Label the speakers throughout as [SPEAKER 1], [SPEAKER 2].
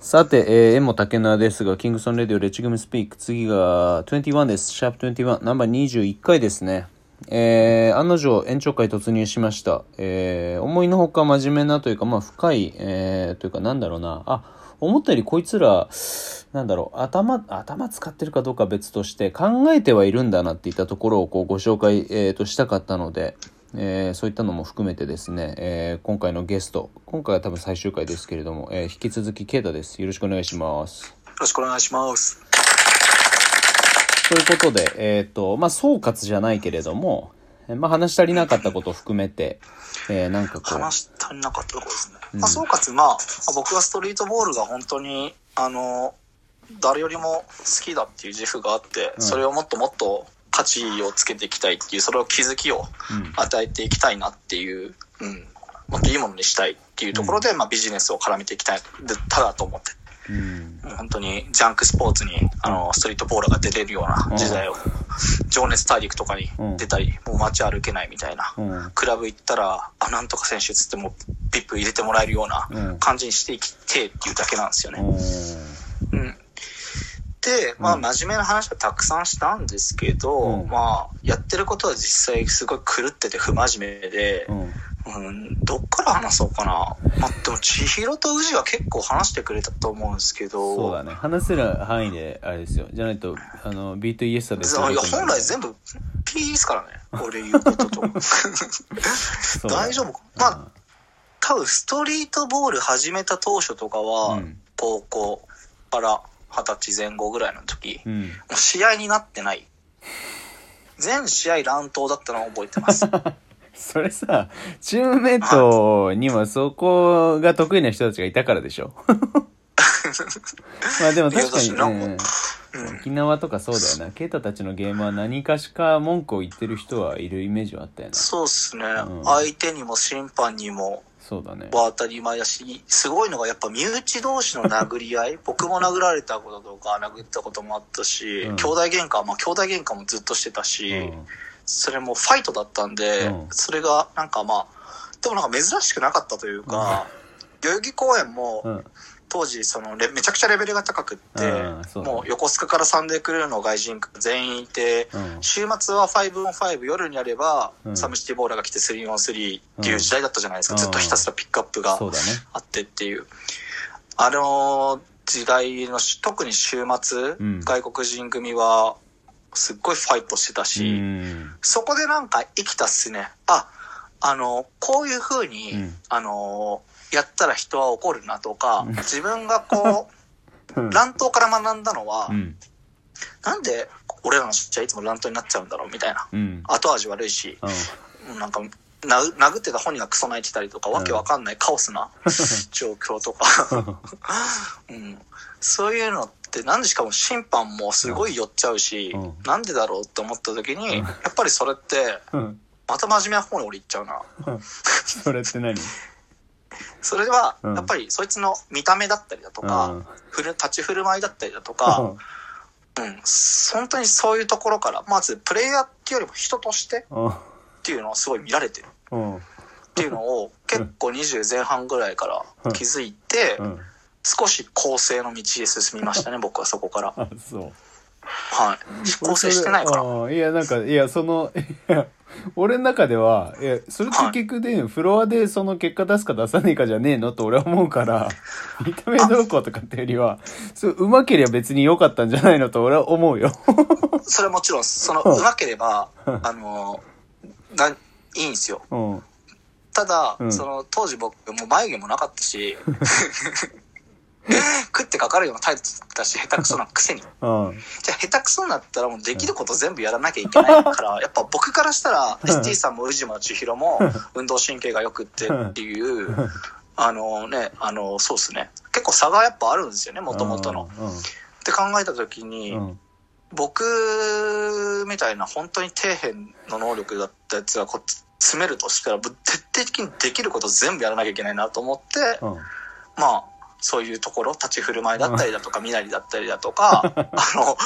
[SPEAKER 1] さて、えー、エモ竹縄ですが、キングソンレディオレッチグムスピーク。次が21です。シャープ21、ナンバー21回ですね。えー、案の定延長会突入しました。えー、思いのほか真面目なというか、まあ深い、えー、というかなんだろうな。あ、思ったよりこいつら、なんだろう、頭、頭使ってるかどうか別として、考えてはいるんだなっていったところをこうご紹介、えー、としたかったので、えーそういったのも含めてですね、えー今回のゲスト、今回は多分最終回ですけれども、えー引き続きケイタです。よろしくお願いします。
[SPEAKER 2] よろしくお願いします。
[SPEAKER 1] ということで、えっ、と、まあ、総括じゃないけれども、えーまあ、話し足りなかったことを含めて、えーなんかこう、
[SPEAKER 2] 話し足りなかったところですね。まあ、総括、まあ、僕はストリートボールが本当に、あの、誰よりも好きだっていう自負があって、
[SPEAKER 1] うん
[SPEAKER 2] それをもっともっと価値をつけていきたいっていう、それを気づきを
[SPEAKER 1] うん。
[SPEAKER 2] 与えていきたいなっていう、うん、もっといいものにしたいっていうところで、まあ、ビジネスを絡めていきたい、でただと思って。
[SPEAKER 1] うん、
[SPEAKER 2] 本当にジャンクスポーツにあのストリートボーラーが出れるような時代を、情熱大陸とかに出たり、もう街歩けないみたいな、
[SPEAKER 1] うん、
[SPEAKER 2] クラブ行ったら、あ、なんとか選手つっても、ビップ入れてもらえるよう
[SPEAKER 1] う
[SPEAKER 2] なん。感じにしていきてっていうだけなんですよね。まあ、
[SPEAKER 1] うん
[SPEAKER 2] 真面目な話はたくさんしたんですけど、
[SPEAKER 1] うん
[SPEAKER 2] まあ、やってることは実際すごい狂ってて不真面目で
[SPEAKER 1] う、ん、
[SPEAKER 2] うん、どっから話そうかな。まあ、でも、千尋と宇治は結構話してくれたと思うんですけど、
[SPEAKER 1] そうだね。話せる範囲で、あれですよ。じゃないと、あの、ビートイエスタです
[SPEAKER 2] いや本来全部ピーですからね。俺言うことと。大丈夫かまあ、多分ストリートボール始めた当初とかは、
[SPEAKER 1] うん
[SPEAKER 2] 高校から二十歳前後ぐらいの時、も
[SPEAKER 1] うん。
[SPEAKER 2] う試合になってない。全試合乱闘だったのを覚えてます。
[SPEAKER 1] それさ、チームメイトにもそこが得意な人たちがいたからでしょ。まあでも確かに、
[SPEAKER 2] いやだしなん
[SPEAKER 1] うん
[SPEAKER 2] かうん
[SPEAKER 1] 沖縄とかそうだよな。ケイタたちのゲームは何かしか文句を言ってる人はいるイメージはあったよな。
[SPEAKER 2] そうっすね、
[SPEAKER 1] うん
[SPEAKER 2] 相手にも審判にも
[SPEAKER 1] そうだね。
[SPEAKER 2] は当たり前だし、すごいのがやっぱ身内同士の殴り合い、僕も殴られたこととか殴ったこともあったし、
[SPEAKER 1] うん。
[SPEAKER 2] 兄弟喧嘩、まあ兄弟喧嘩もずっとしてたし、
[SPEAKER 1] うん。
[SPEAKER 2] それもファイトだったんで、
[SPEAKER 1] うん。
[SPEAKER 2] それがなんかまあ、でもなんか珍しくなかったというか、代々木公園も
[SPEAKER 1] うん。
[SPEAKER 2] 当時そのレめちゃくちゃレベルが高くって、
[SPEAKER 1] うんそうだね
[SPEAKER 2] もう横須賀からサンデークルーの外人全員いて、
[SPEAKER 1] うん
[SPEAKER 2] 週末は 5on5 夜にやれば、
[SPEAKER 1] うん
[SPEAKER 2] サムシティボーラーが来て 3on3 っていう時代だったじゃないですか、
[SPEAKER 1] うん
[SPEAKER 2] ずっとひたすらピックアップが
[SPEAKER 1] そうだね。
[SPEAKER 2] あってっていう。あの時代のし、特に週末、
[SPEAKER 1] うん
[SPEAKER 2] 外国人組は、すっごいファイトしてた
[SPEAKER 1] う
[SPEAKER 2] し、
[SPEAKER 1] ん。
[SPEAKER 2] そこでなんか生きたっすね。あ、あの、こういう風に、
[SPEAKER 1] うん
[SPEAKER 2] あの、やったら人は怒るなとか、
[SPEAKER 1] うん。
[SPEAKER 2] 自分がこ
[SPEAKER 1] う
[SPEAKER 2] 乱闘から学んだのは、
[SPEAKER 1] うん。
[SPEAKER 2] なんで俺らの試合いつも乱闘になっちゃうんだろうみたいな。
[SPEAKER 1] うん。
[SPEAKER 2] 後味悪いし、なんか、な殴ってた本人がクソ泣いてたりとか、わけわかんないカオスな 状況とか、うん、そういうのって、なんでしかも審判もすごい寄っちゃうし、
[SPEAKER 1] うん。
[SPEAKER 2] なんでだろうって思った時に、
[SPEAKER 1] うん。
[SPEAKER 2] やっぱりそれって、
[SPEAKER 1] うん。
[SPEAKER 2] また真面目な方に俺行っちゃうな。
[SPEAKER 1] それって何？
[SPEAKER 2] それは、
[SPEAKER 1] うん
[SPEAKER 2] やっぱりそいつの見た目だったりだとか、
[SPEAKER 1] うん
[SPEAKER 2] ふる立ち振る舞いだったりだとか、うん、本当にそういうところから、まずプレイヤーっていうよりも人として
[SPEAKER 1] うん。
[SPEAKER 2] っていうのをすごい見られてる
[SPEAKER 1] うん。
[SPEAKER 2] っていうのを結構20前半ぐらいから気づいて、
[SPEAKER 1] うん。
[SPEAKER 2] 少し構成の道へ進みましたね、僕はそこから。はい。構成してないから。
[SPEAKER 1] ら。いや、なんか、いや、その、いや、俺の中では、いや、それって結局で、フロアでその結果出すか出さねえかじゃねえのと俺は思うから、見た目どうこうとかってよりは、そう、うまければ別に良かったんじゃないのと俺は思うよ。
[SPEAKER 2] それはもちろん、その、
[SPEAKER 1] う
[SPEAKER 2] まければ、あの、が、いいんですよ。
[SPEAKER 1] うん。
[SPEAKER 2] ただ、
[SPEAKER 1] うん
[SPEAKER 2] その、当時僕、もう眉毛もなかったし、食ってかかるような態度だし、下手くそなくせに。
[SPEAKER 1] うん。
[SPEAKER 2] じゃあ下手くそになったらもうできること全部やらなきゃいけないから、やっぱ僕からしたら、
[SPEAKER 1] うん
[SPEAKER 2] ST さんも宇治も千尋も運動神経が良くってっていう、あのね、あの、そうっすね。結構差がやっぱあるんですよね、もともとの。って考えた時に。僕みたいな本当に底辺の能力だったやつがこう詰めるとしたら、ぶ徹底的にできること全部やらなきゃいけないなと思って、
[SPEAKER 1] うん。
[SPEAKER 2] まあ、そういうところ、立ち振る舞いだったりだとか、身なりだったりだとか、あの、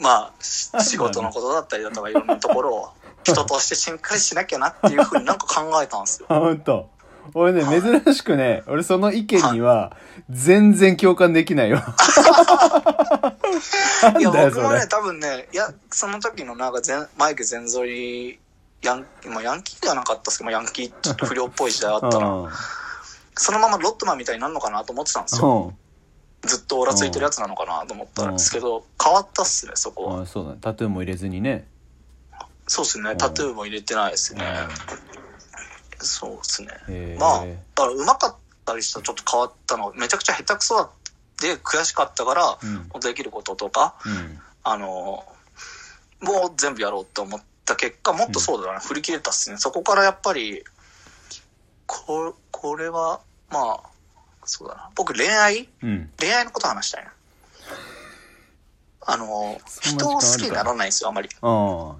[SPEAKER 2] まあ、し仕事のことだったりだとか、いろんなところを 人としてしっかりしなきゃなっていうふうになんか考えたんですよ。
[SPEAKER 1] あ、ほんと。俺ね、珍しくね、俺その意見には、全然共感できないよ。
[SPEAKER 2] いや、僕もね、。多分ね、いや、その時のなんか全、マイク全反り、ヤン、まあ、ヤンキーではなかったですけど、まあ、ヤンキーちょっと不良っぽい時代あったな。
[SPEAKER 1] うん。
[SPEAKER 2] そのままロットマンみたいになるのかなと思ってたんですよ。
[SPEAKER 1] うん。
[SPEAKER 2] ずっとオラついてるやつなのかなと思ったんですけど、変わったっすね、そこは。
[SPEAKER 1] あそうだね。タトゥーも入れずにね。
[SPEAKER 2] そうですね、タトゥーも入れてないですね。そうですね。まあ、だから上手かったりしたらちょっと変わったの、めちゃくちゃ下手くそだで悔しかったから、
[SPEAKER 1] うん
[SPEAKER 2] できることとか、
[SPEAKER 1] うん。
[SPEAKER 2] あの、もう全部やろうって思った結果、もっとそうだな、振り切れたっすね。そこからやっぱり、ここれは、まあ、そうだな。僕恋愛？
[SPEAKER 1] うん。
[SPEAKER 2] 恋愛のこと話したいな。あの、人を好きにならないんですよ、あまり。うん。っ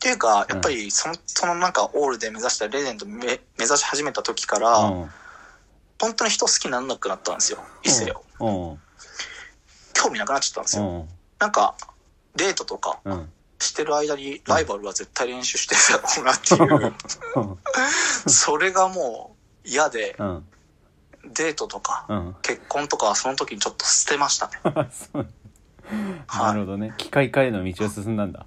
[SPEAKER 2] ていうか、やっぱりその、そのなんかオールで目指したレジェンドめ目指し始めた時から、
[SPEAKER 1] うん。
[SPEAKER 2] 本当に人好きにならなくなったんですよ。異性を。
[SPEAKER 1] うん。
[SPEAKER 2] 興味なくなっちゃったんですよ。
[SPEAKER 1] うん。
[SPEAKER 2] なんか、デートとか
[SPEAKER 1] うん。
[SPEAKER 2] してる間にライバルは絶対練習してるだろうなっていう、それがもう嫌で、
[SPEAKER 1] うん。
[SPEAKER 2] デートとか
[SPEAKER 1] うん。
[SPEAKER 2] 結婚とかはその時にちょっと捨てましたね。
[SPEAKER 1] そう
[SPEAKER 2] は
[SPEAKER 1] ないるほどね。機械化への道を進んだんだ。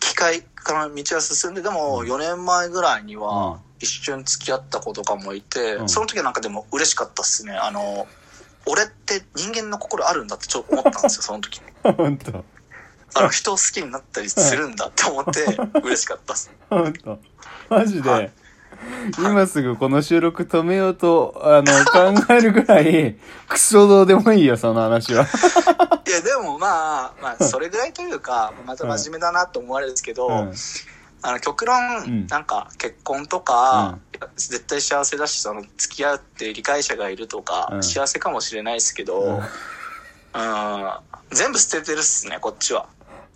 [SPEAKER 2] 機械から道は進んで、でも4年前ぐらいに
[SPEAKER 1] うん
[SPEAKER 2] は一瞬付き合った子とかもいて、
[SPEAKER 1] うん
[SPEAKER 2] その時はなんかでも嬉しかったっすね。あの、俺って人間の心あるんだってちょっと思ったんですよ、その時。
[SPEAKER 1] 本当
[SPEAKER 2] あの、人を好きになったりするんだって思って嬉しかったっす。
[SPEAKER 1] 本当マジで、
[SPEAKER 2] はい
[SPEAKER 1] 今すぐこの収録止めようと、あの、考えるぐらい、クソどうでもいいよ、その話は。
[SPEAKER 2] いや、でもまあ、まあ、それぐらいというか、また真面目だなと思われるんですけど、
[SPEAKER 1] うん。
[SPEAKER 2] あの、極論、
[SPEAKER 1] うん。
[SPEAKER 2] なんか、結婚とか、絶対幸せだし、その、付き合って理解者がいるとか、
[SPEAKER 1] うん。
[SPEAKER 2] 幸せかもしれないですけど、
[SPEAKER 1] うん。
[SPEAKER 2] うん、全部捨ててるっすね、こっちは。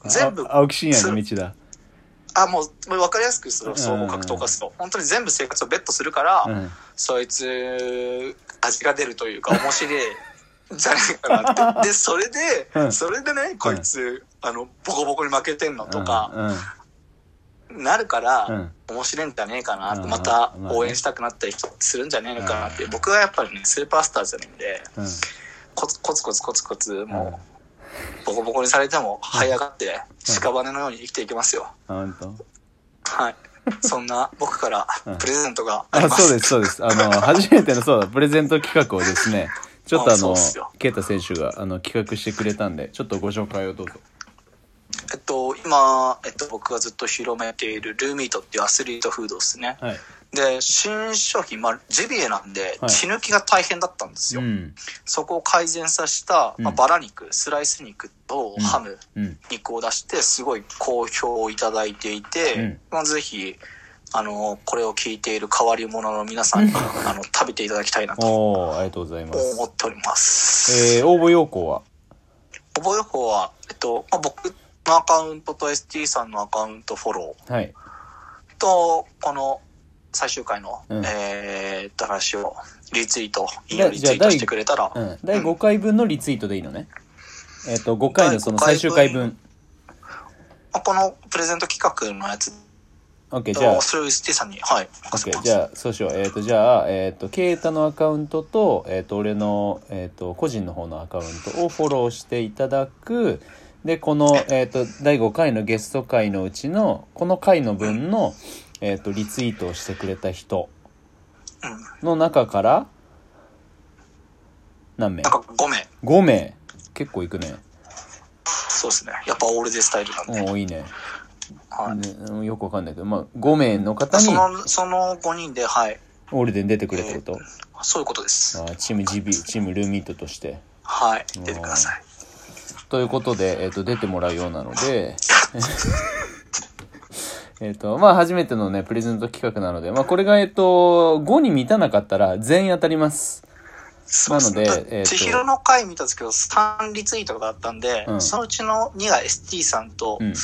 [SPEAKER 2] 全部
[SPEAKER 1] あ青木真也の道だ。
[SPEAKER 2] あ、もう、分かりやすくする、総合格闘化すると。本当に全部生活をベットするから、
[SPEAKER 1] うん。
[SPEAKER 2] そいつ、味が出るというか、面白い、じゃないかなって。で、それで、
[SPEAKER 1] うん
[SPEAKER 2] それでね、こいつ、あの、ボコボコに負けてんのとか、
[SPEAKER 1] うん。
[SPEAKER 2] なるから、
[SPEAKER 1] うん
[SPEAKER 2] 面白いんじゃねえかなって、
[SPEAKER 1] うん
[SPEAKER 2] また応援したくなったりするんじゃねえのかなって、僕はやっぱりね、スーパースターじゃないんで、
[SPEAKER 1] うん。
[SPEAKER 2] コツコツコツコツコツ、もう、ボコボコにされても、這い上がって、屍のように生きていきますよ。
[SPEAKER 1] 本当
[SPEAKER 2] はい。そんな、僕から
[SPEAKER 1] うん、
[SPEAKER 2] プレゼントがあり
[SPEAKER 1] あ、
[SPEAKER 2] ます。
[SPEAKER 1] そうです、そうです。あの、初めての、そうだ、プレゼント企画をですね、ちょっとあ
[SPEAKER 2] あそう
[SPEAKER 1] の
[SPEAKER 2] っすよ、
[SPEAKER 1] ケイタ選手が、あの、企画してくれたんで、ちょっとご紹介をどうぞ。
[SPEAKER 2] えっと、今、えっと、僕がずっと広めているルーミートっていうアスリートフードですね。
[SPEAKER 1] はい。
[SPEAKER 2] で、新商品、まあ、ジビエなんで
[SPEAKER 1] はい、
[SPEAKER 2] 血抜きが大変だったんですよ。
[SPEAKER 1] うん。
[SPEAKER 2] そこを改善させた、まあ、
[SPEAKER 1] うん
[SPEAKER 2] バラ肉、スライス肉と
[SPEAKER 1] うん
[SPEAKER 2] ハム、
[SPEAKER 1] うん。
[SPEAKER 2] 肉を出して、すごい好評をいただいていて、
[SPEAKER 1] うん
[SPEAKER 2] まあ、ぜひ、あの、これを聞いている変わり者の皆さんに、あの、食べていただきたいなと
[SPEAKER 1] ありがとうございます。
[SPEAKER 2] 思っております。
[SPEAKER 1] えー、応募要項は？
[SPEAKER 2] 応募予報は、えっと、まあ、僕のアカウントと ST さんのアカウントフォロー、
[SPEAKER 1] はい。
[SPEAKER 2] と、この最終回の、
[SPEAKER 1] うん
[SPEAKER 2] えー話をリツイート、引用リツイートしてくれたら、
[SPEAKER 1] うん。第5回分のリツイートでいいのね。えっ、と、5回のその最終回分。
[SPEAKER 2] あこのプレゼント企画のやつ
[SPEAKER 1] OK、じゃあ
[SPEAKER 2] と、、それを ST さんに、はい、
[SPEAKER 1] OK。じゃあ、そうしよう。えっ、と、じゃあ、えっ、と、ケイタのアカウントと、えっ、と、俺の、えっ、と、個人の方のアカウントをフォローしていただく。で、この、えっ、と、第5回のゲスト回のうちの、この回の分の、えっ、と、リツイートをしてくれた人
[SPEAKER 2] うん。
[SPEAKER 1] の中から、何名？
[SPEAKER 2] なんか5名。
[SPEAKER 1] ?5 名。結構いくね。
[SPEAKER 2] そうですね。やっぱオールデスタイルなんで。
[SPEAKER 1] おおいいね。
[SPEAKER 2] はい。
[SPEAKER 1] よくわかんないけど、まあ、5名の方に
[SPEAKER 2] そ、の、その5人で、はい。
[SPEAKER 1] オールデン出てくれってこと、
[SPEAKER 2] そういうことです。
[SPEAKER 1] あーチーム GB、チームルーミートとして。
[SPEAKER 2] はい。出てください。
[SPEAKER 1] ということで、えっ、と、出てもらうようなので、えっと、まあ、初めてのね、プレゼント企画なので、まあ、これが、えっ、と、5に満たなかったら全員当たります。なのでえーと
[SPEAKER 2] 千尋の回見たんですけど、3リツイートがあったんで、
[SPEAKER 1] うん
[SPEAKER 2] そのうちの2が ST さんと、
[SPEAKER 1] うん。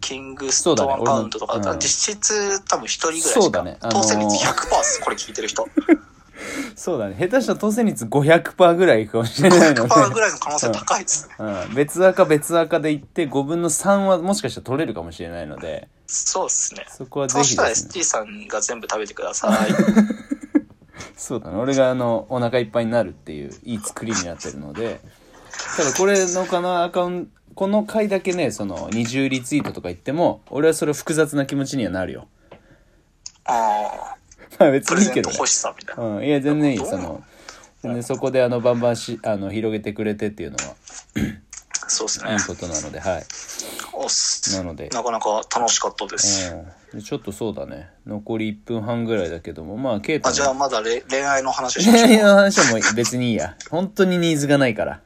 [SPEAKER 2] キングストーンアカウントとか、
[SPEAKER 1] ねうん
[SPEAKER 2] 実質多分1人ぐらいしか、
[SPEAKER 1] ねあのー
[SPEAKER 2] 当選率100%です、これ聞いてる人。
[SPEAKER 1] そうだね。下手したら当選率500%ぐらいかもしれないので。
[SPEAKER 2] 100%ぐらいの可能性高いですね。
[SPEAKER 1] うん、別赤別赤でいって5分の3はもしかしたら取れるかもしれないので、
[SPEAKER 2] そうですね。
[SPEAKER 1] そこはぜ
[SPEAKER 2] そうしたら。ST さんが全部食べてください。
[SPEAKER 1] そうだね。俺があの、お腹いっぱいになるっていう、いい作りになってるので、ただこれのかなアカウント、この回だけね、その、20リツイートとか言っても、俺はそれ複雑な気持ちにはなるよ。
[SPEAKER 2] ああ。
[SPEAKER 1] まあ別にいいけど、ね。
[SPEAKER 2] 欲しさみたいな。
[SPEAKER 1] うん、いや、全然いい。その、全然そこであの、バンバンし、あの、広げてくれてっていうのは、
[SPEAKER 2] そうですね
[SPEAKER 1] いい。ことなので、はい。
[SPEAKER 2] おっす。
[SPEAKER 1] なので
[SPEAKER 2] なかなか楽しかったです。
[SPEAKER 1] うん。でちょっとそうだね。残り1分半ぐらいだけども、まあ、ケイタ
[SPEAKER 2] あ、じゃあ
[SPEAKER 1] の、
[SPEAKER 2] まだれ恋愛の話しましょう
[SPEAKER 1] 恋愛の話はもう別にいいや。本当にニーズがないから。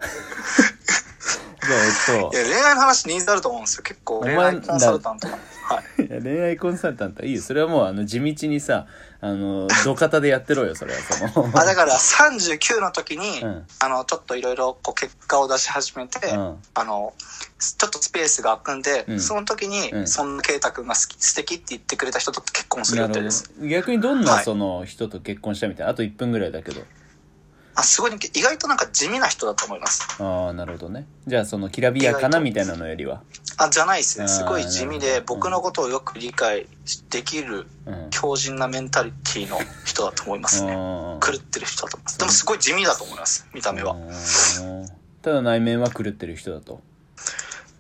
[SPEAKER 1] じゃあ、えっと
[SPEAKER 2] い、や、恋愛の話ニーズあると思うんですよ。結構、
[SPEAKER 1] 前
[SPEAKER 2] 恋愛コンサルタントが。はい。
[SPEAKER 1] いや恋愛コンサルタントはいいよ。それはもう、あの、地道にさ、あの、土方でやってろよ、それは。その、
[SPEAKER 2] あ、だから39の時に、
[SPEAKER 1] うん
[SPEAKER 2] あの、ちょっといろいろこう結果を出し始めて、
[SPEAKER 1] うん
[SPEAKER 2] あの、ちょっとスペースが空くんで、
[SPEAKER 1] うん
[SPEAKER 2] その時に、
[SPEAKER 1] うん
[SPEAKER 2] そんな圭太君が好き、素敵って言ってくれた人と結婚する予定です。
[SPEAKER 1] ど。逆にどんな、
[SPEAKER 2] はい
[SPEAKER 1] その、人と結婚したみたいな？あと1分ぐらいだけど。
[SPEAKER 2] あ、すごい、意外となんか地味な人だと思います。
[SPEAKER 1] ああ、なるほどね。じゃあ、その、きらびやかなみたいなのよりは。
[SPEAKER 2] あ、じゃないですね。すごい地味で、僕のことをよく理解できる
[SPEAKER 1] うん。
[SPEAKER 2] 強靭なメンタリティの人だと思いますね。
[SPEAKER 1] うん
[SPEAKER 2] 狂ってる人だと思います。でもすごい地味だと思います、見た目は。
[SPEAKER 1] うんただ内面は狂ってる人だと。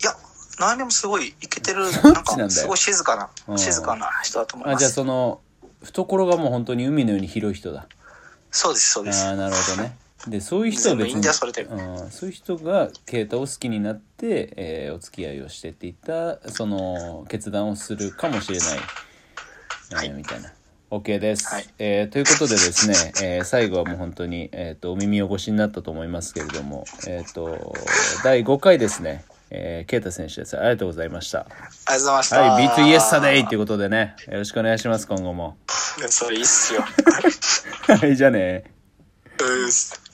[SPEAKER 2] いや、内面もすごいイケてる、なんかすごい静かな
[SPEAKER 1] う、ん
[SPEAKER 2] 静かな人だと思い
[SPEAKER 1] あ、じゃあ
[SPEAKER 2] ます。
[SPEAKER 1] その、懐がもう本当に海のように広い人だ。
[SPEAKER 2] そうです、そうです。
[SPEAKER 1] ああ、なるほどね。で、そういう人は別に、うん、そういう人がケイタを好きになって、えーお付き合いをしてっていった、その、決断をするかもしれない、えー
[SPEAKER 2] はい
[SPEAKER 1] みたいな。OK です、
[SPEAKER 2] はい
[SPEAKER 1] えーということでですね、えー最後はもう本当に、えっ、と、お耳汚しになったと思いますけれども、えっ、と、第5回ですね、えー、ケイタ選手です。ありがとうございました。
[SPEAKER 2] ありがとうございました。
[SPEAKER 1] はい、B2 Yesterday っていうことでね、よろしくお願いします、今後も。
[SPEAKER 2] それいいっすよ。
[SPEAKER 1] はい、じゃあね。
[SPEAKER 2] うーす